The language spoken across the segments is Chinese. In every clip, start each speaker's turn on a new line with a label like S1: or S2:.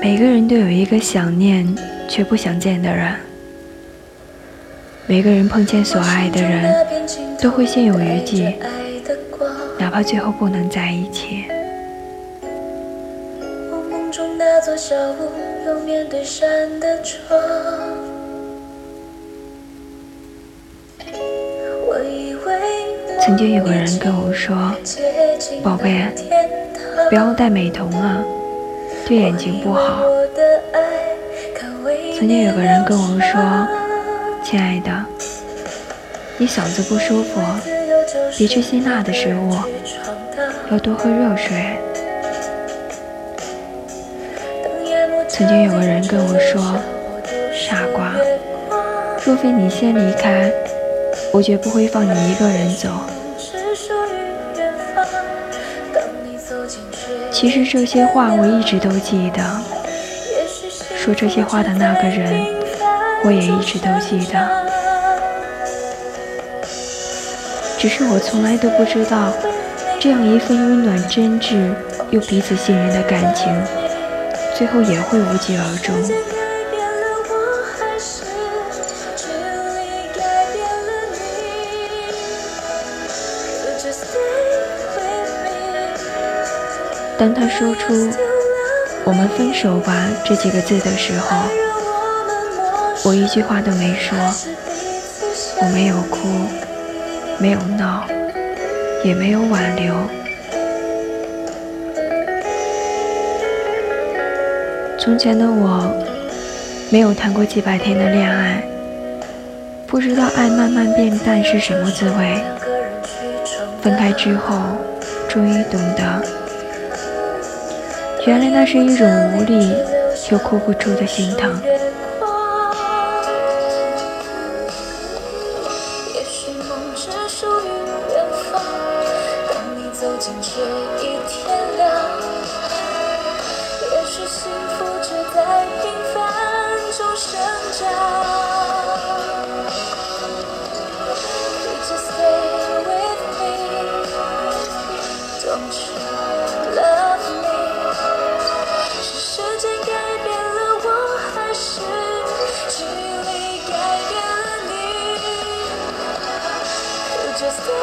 S1: 每个人都有一个想念却不想见的人，每个人碰见所爱的人，都会心有余悸，哪怕最后不能在一起。曾经有个人跟我说：“宝贝，不要戴美瞳啊。”对眼睛不好。曾经有个人跟我说：“亲爱的，你嗓子不舒服，别吃辛辣的食物，要多喝热水。”曾经有个人跟我说：“傻瓜，若非你先离开，我绝不会放你一个人走。”其实这些话我一直都记得，说这些话的那个人，我也一直都记得。只是我从来都不知道，这样一份温暖、真挚又彼此信任的感情，最后也会无疾而终。当他说出“我们分手吧”这几个字的时候，我一句话都没说，我没有哭，没有闹，也没有挽留。从前的我，没有谈过几百天的恋爱，不知道爱慢慢变淡是什么滋味。分开之后，终于懂得。原来那是一种无力又哭不出的心疼。也许梦只属于远方让你走进这一天亮也许幸福只在平 just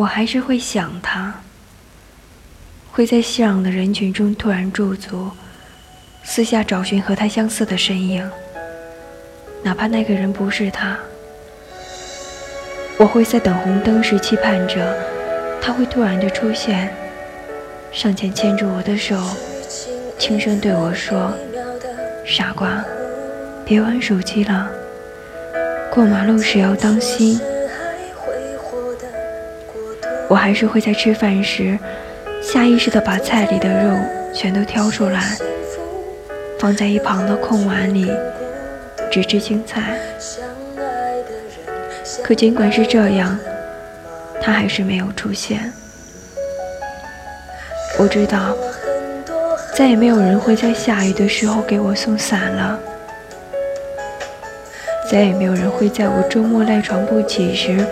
S1: 我还是会想他，会在熙攘的人群中突然驻足，私下找寻和他相似的身影，哪怕那个人不是他。我会在等红灯时期盼着，他会突然的出现，上前牵住我的手，轻声对我说：“傻瓜，别玩手机了，过马路时要当心。”我还是会在吃饭时，下意识地把菜里的肉全都挑出来，放在一旁的空碗里，只吃青菜。可尽管是这样，他还是没有出现。我知道，再也没有人会在下雨的时候给我送伞了，再也没有人会在我周末赖床不起时。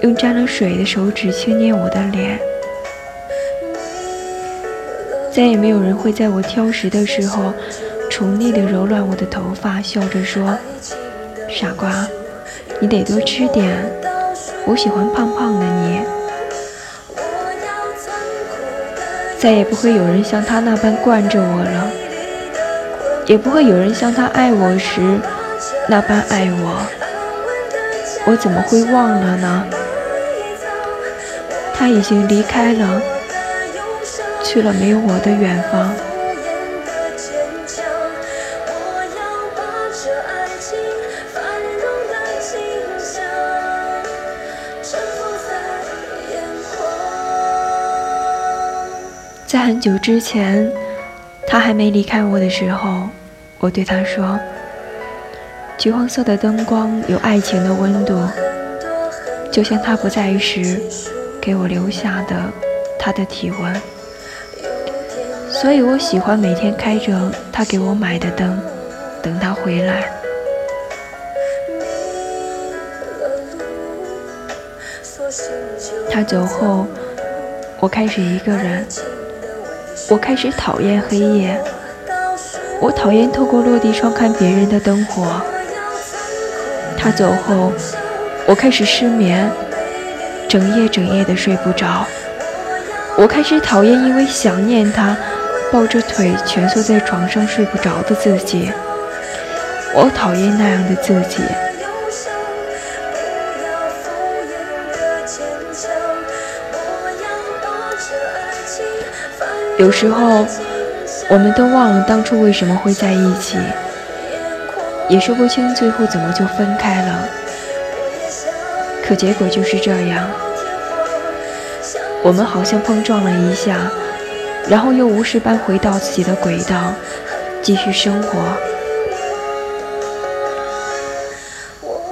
S2: 用沾了水的手指轻捏我的脸。再也没有人会在我挑食的时候，宠溺地揉乱我的头发，笑着说：“傻瓜，你得多吃点，我喜欢胖胖的你。”再也不会有人像他那般惯着我了，也不会有人像他爱我时那般爱我。我怎么会忘了呢？他已经离开了，去了没有我的远方。在很久之前，他还没离开我的时候，我对他说：“橘黄色的灯光有爱情的温度，就像他不在时给我留下的他的体温。所以我喜欢每天开着他给我买的灯，等他回来。他走后，我开始一个人。”我开始讨厌黑夜，我讨厌透过落地窗看别人的灯火。他走后，我开始失眠，整夜整夜的睡不着。我开始讨厌因为想念他，抱着腿蜷缩在床上睡不着的自己。我讨厌那样的自己。有时候，我们都忘了当初为什么会在一起，也说不清最后怎么就分开了。可结果就是这样，我们好像碰撞了一下，然后又无事般回到自己的轨道，继续生活。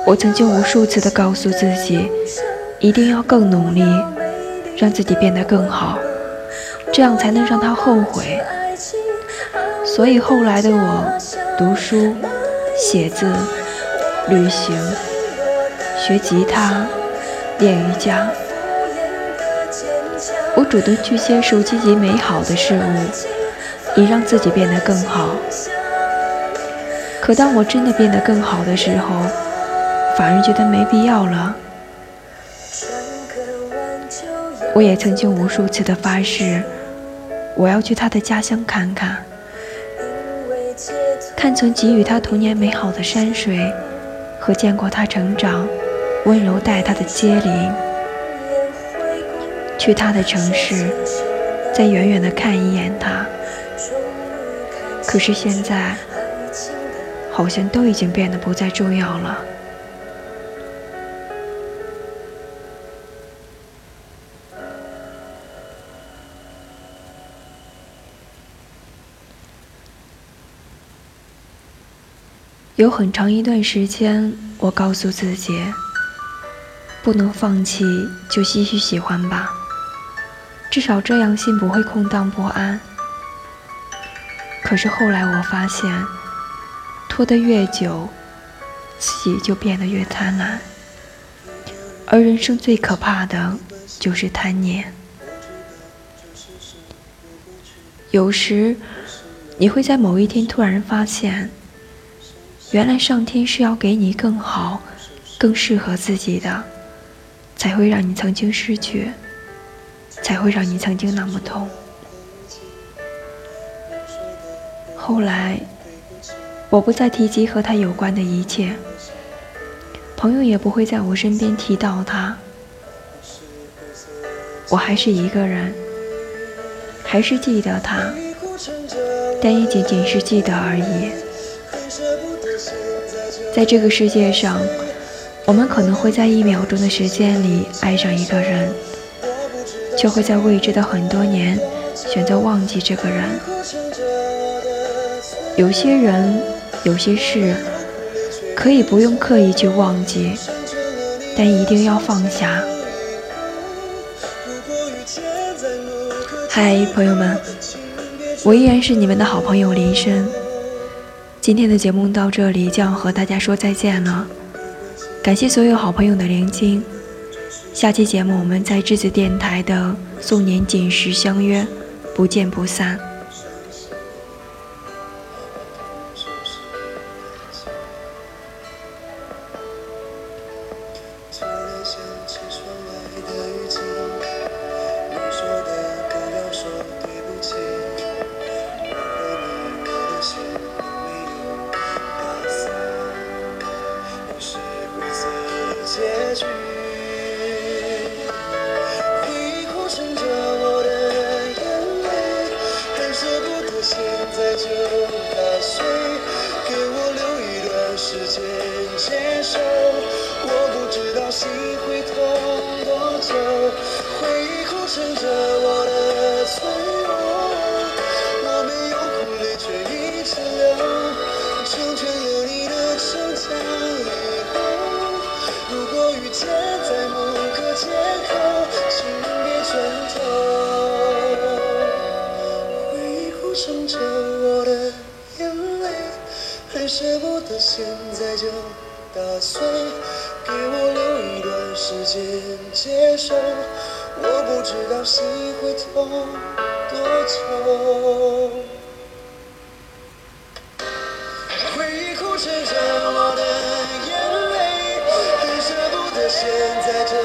S2: 我曾经无数次的告诉自己，一定要更努力，让自己变得更好。这样才能让他后悔。所以后来的我，读书、写字、旅行、学吉他、练瑜伽，我主动去接受积极美好的事物，以让自己变得更好。可当我真的变得更好的时候，反而觉得没必要了。我也曾经无数次的发誓。我要去他的家乡看看，看曾给予他童年美好的山水，和见过他成长、温柔待他的街邻。去他的城市，再远远的看一眼他。可是现在，好像都已经变得不再重要了。有很长一段时间，我告诉自己，不能放弃，就继续喜欢吧，至少这样心不会空荡不安。可是后来我发现，拖得越久，自己就变得越贪婪，而人生最可怕的就是贪念。有时，你会在某一天突然发现。原来上天是要给你更好、更适合自己的，才会让你曾经失去，才会让你曾经那么痛。后来，我不再提及和他有关的一切，朋友也不会在我身边提到他。我还是一个人，还是记得他，但也仅仅是记得而已。在这个世界上，我们可能会在一秒钟的时间里爱上一个人，却会在未知的很多年选择忘记这个人。有些人，有些事，可以不用刻意去忘记，但一定要放下。嗨，朋友们，我依然是你们的好朋友林深。今天的节目到这里就要和大家说再见了，感谢所有好朋友的聆听，下期节目我们在栀子电台的素年锦时相约，不见不散。
S1: 手我不知道心会痛多久回忆苦撑着我的脆弱。我没有哭泪却一直流成全了你的倔强如果遇见在某个街口请别转头。回忆苦撑着我的眼泪还舍不得现在就打碎，给我留一段时间接受。我不知道心会痛多久。回忆哭成着我的眼泪，很舍不得现在这